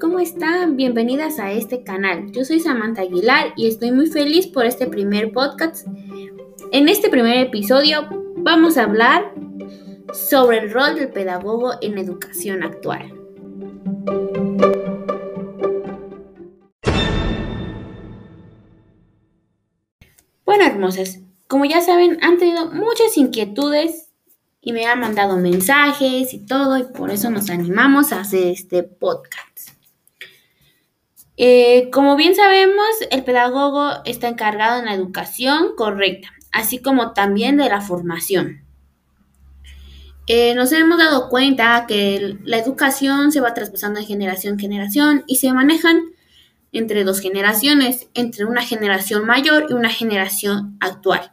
¿cómo están? Bienvenidas a este canal. Yo soy Samantha Aguilar y estoy muy feliz por este primer podcast. En este primer episodio vamos a hablar sobre el rol del pedagogo en educación actual. Bueno, hermosas, como ya saben, han tenido muchas inquietudes y me han mandado mensajes y todo, y por eso nos animamos a hacer este podcast. Eh, como bien sabemos, el pedagogo está encargado en la educación correcta, así como también de la formación. Eh, nos hemos dado cuenta que la educación se va traspasando de generación en generación y se manejan entre dos generaciones, entre una generación mayor y una generación actual.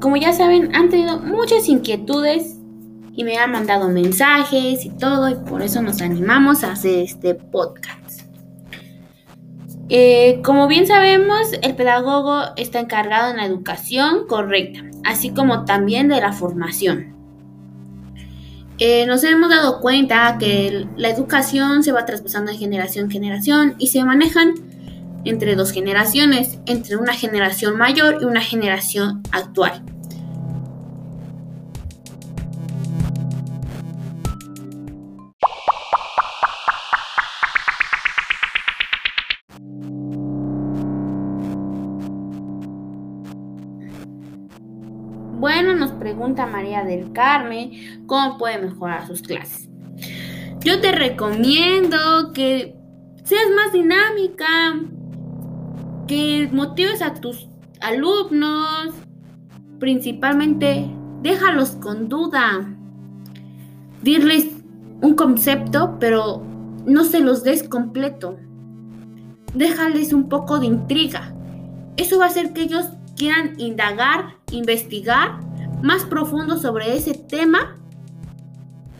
Como ya saben, han tenido muchas inquietudes y me han mandado mensajes y todo, y por eso nos animamos a hacer este podcast. Eh, como bien sabemos, el pedagogo está encargado en la educación correcta, así como también de la formación. Eh, nos hemos dado cuenta que la educación se va traspasando de generación en generación y se manejan entre dos generaciones, entre una generación mayor y una generación actual. Bueno, nos pregunta María del Carmen cómo puede mejorar sus clases. Yo te recomiendo que seas más dinámica, que motives a tus alumnos, principalmente déjalos con duda. Dirles un concepto, pero no se los des completo. Déjales un poco de intriga. Eso va a hacer que ellos quieran indagar, investigar más profundo sobre ese tema.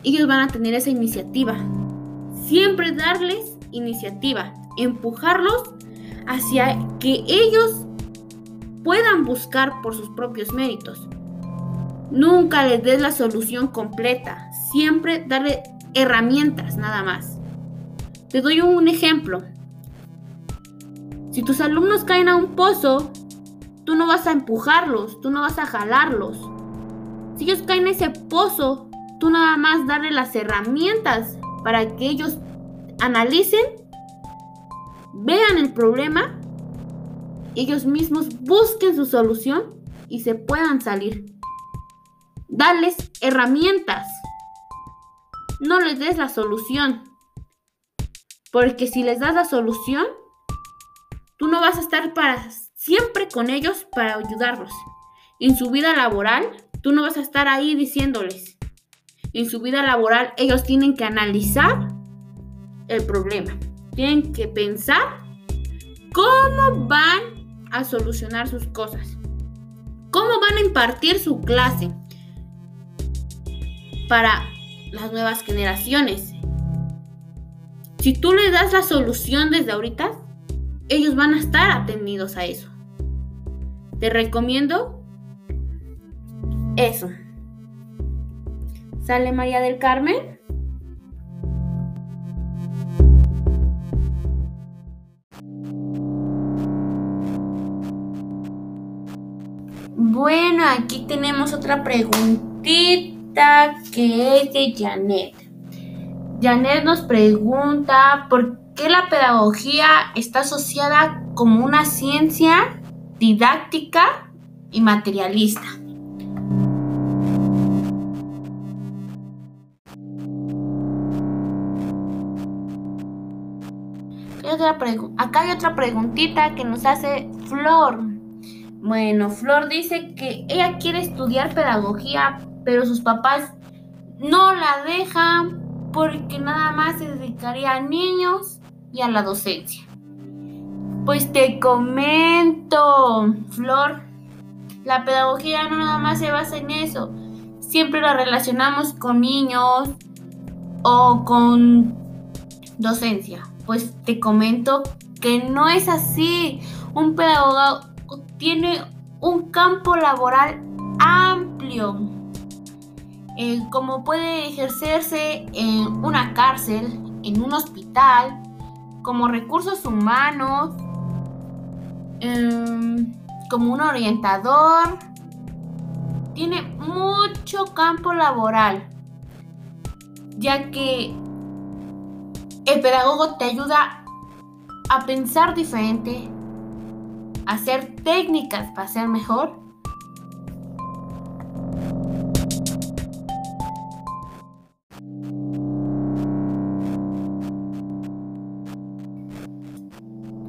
Ellos van a tener esa iniciativa. Siempre darles iniciativa, empujarlos hacia que ellos puedan buscar por sus propios méritos. Nunca les des la solución completa, siempre darle herramientas nada más. Te doy un ejemplo. Si tus alumnos caen a un pozo, tú no vas a empujarlos, tú no vas a jalarlos. Si ellos caen en ese pozo, tú nada más darle las herramientas para que ellos analicen vean el problema, ellos mismos busquen su solución y se puedan salir. Dales herramientas. No les des la solución. Porque si les das la solución, tú no vas a estar para siempre con ellos para ayudarlos. En su vida laboral, tú no vas a estar ahí diciéndoles. En su vida laboral, ellos tienen que analizar el problema tienen que pensar cómo van a solucionar sus cosas, cómo van a impartir su clase para las nuevas generaciones. Si tú les das la solución desde ahorita, ellos van a estar atendidos a eso. Te recomiendo eso. ¿Sale María del Carmen? Bueno, aquí tenemos otra preguntita que es de Janet. Janet nos pregunta por qué la pedagogía está asociada como una ciencia didáctica y materialista. Acá hay otra preguntita que nos hace Flor. Bueno, Flor dice que ella quiere estudiar pedagogía, pero sus papás no la dejan porque nada más se dedicaría a niños y a la docencia. Pues te comento, Flor, la pedagogía no nada más se basa en eso. Siempre la relacionamos con niños o con docencia. Pues te comento que no es así. Un pedagogo tiene un campo laboral amplio, eh, como puede ejercerse en una cárcel, en un hospital, como recursos humanos, em, como un orientador. Tiene mucho campo laboral, ya que el pedagogo te ayuda a pensar diferente, hacer técnicas para ser mejor.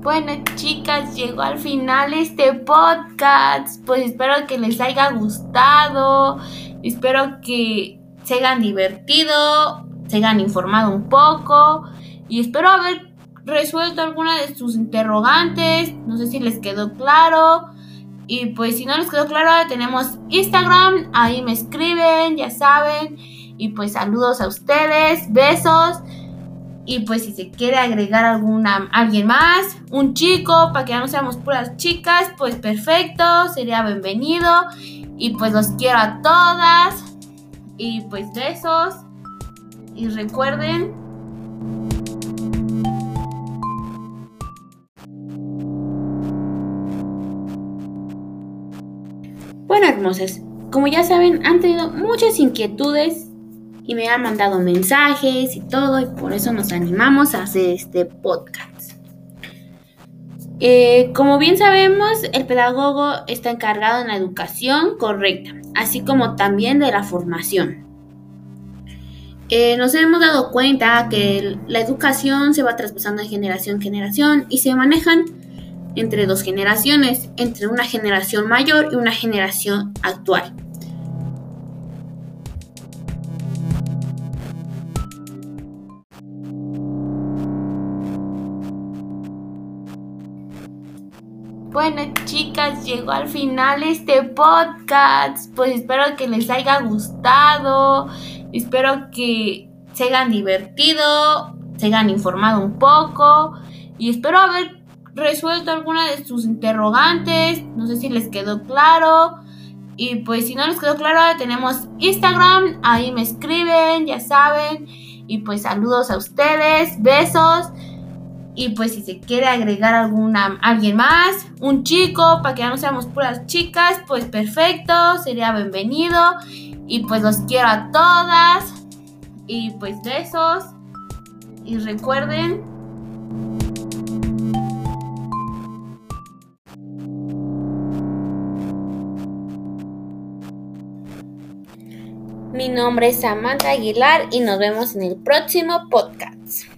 Bueno, chicas, llegó al final este podcast. Pues espero que les haya gustado. Espero que se hayan divertido, se hayan informado un poco. Y espero haber resuelto alguna de sus interrogantes. No sé si les quedó claro. Y pues si no les quedó claro, tenemos Instagram. Ahí me escriben, ya saben. Y pues saludos a ustedes. Besos. Y pues si se quiere agregar alguna, alguien más, un chico, para que ya no seamos puras chicas, pues perfecto, sería bienvenido. Y pues los quiero a todas. Y pues besos. Y recuerden Como ya saben, han tenido muchas inquietudes y me han mandado mensajes y todo, y por eso nos animamos a hacer este podcast. Eh, como bien sabemos, el pedagogo está encargado en la educación correcta, así como también de la formación. Eh, nos hemos dado cuenta que la educación se va traspasando de generación en generación y se manejan entre dos generaciones, entre una generación mayor y una generación actual. Bueno, chicas, llegó al final este podcast. Pues espero que les haya gustado. Espero que se hayan divertido, se hayan informado un poco. Y espero haber resuelto alguna de sus interrogantes. No sé si les quedó claro. Y pues si no les quedó claro, tenemos Instagram. Ahí me escriben, ya saben. Y pues saludos a ustedes. Besos. Y pues si se quiere agregar alguna, alguien más, un chico, para que ya no seamos puras chicas, pues perfecto, sería bienvenido. Y pues los quiero a todas. Y pues besos. Y recuerden Mi nombre es Samantha Aguilar y nos vemos en el próximo podcast.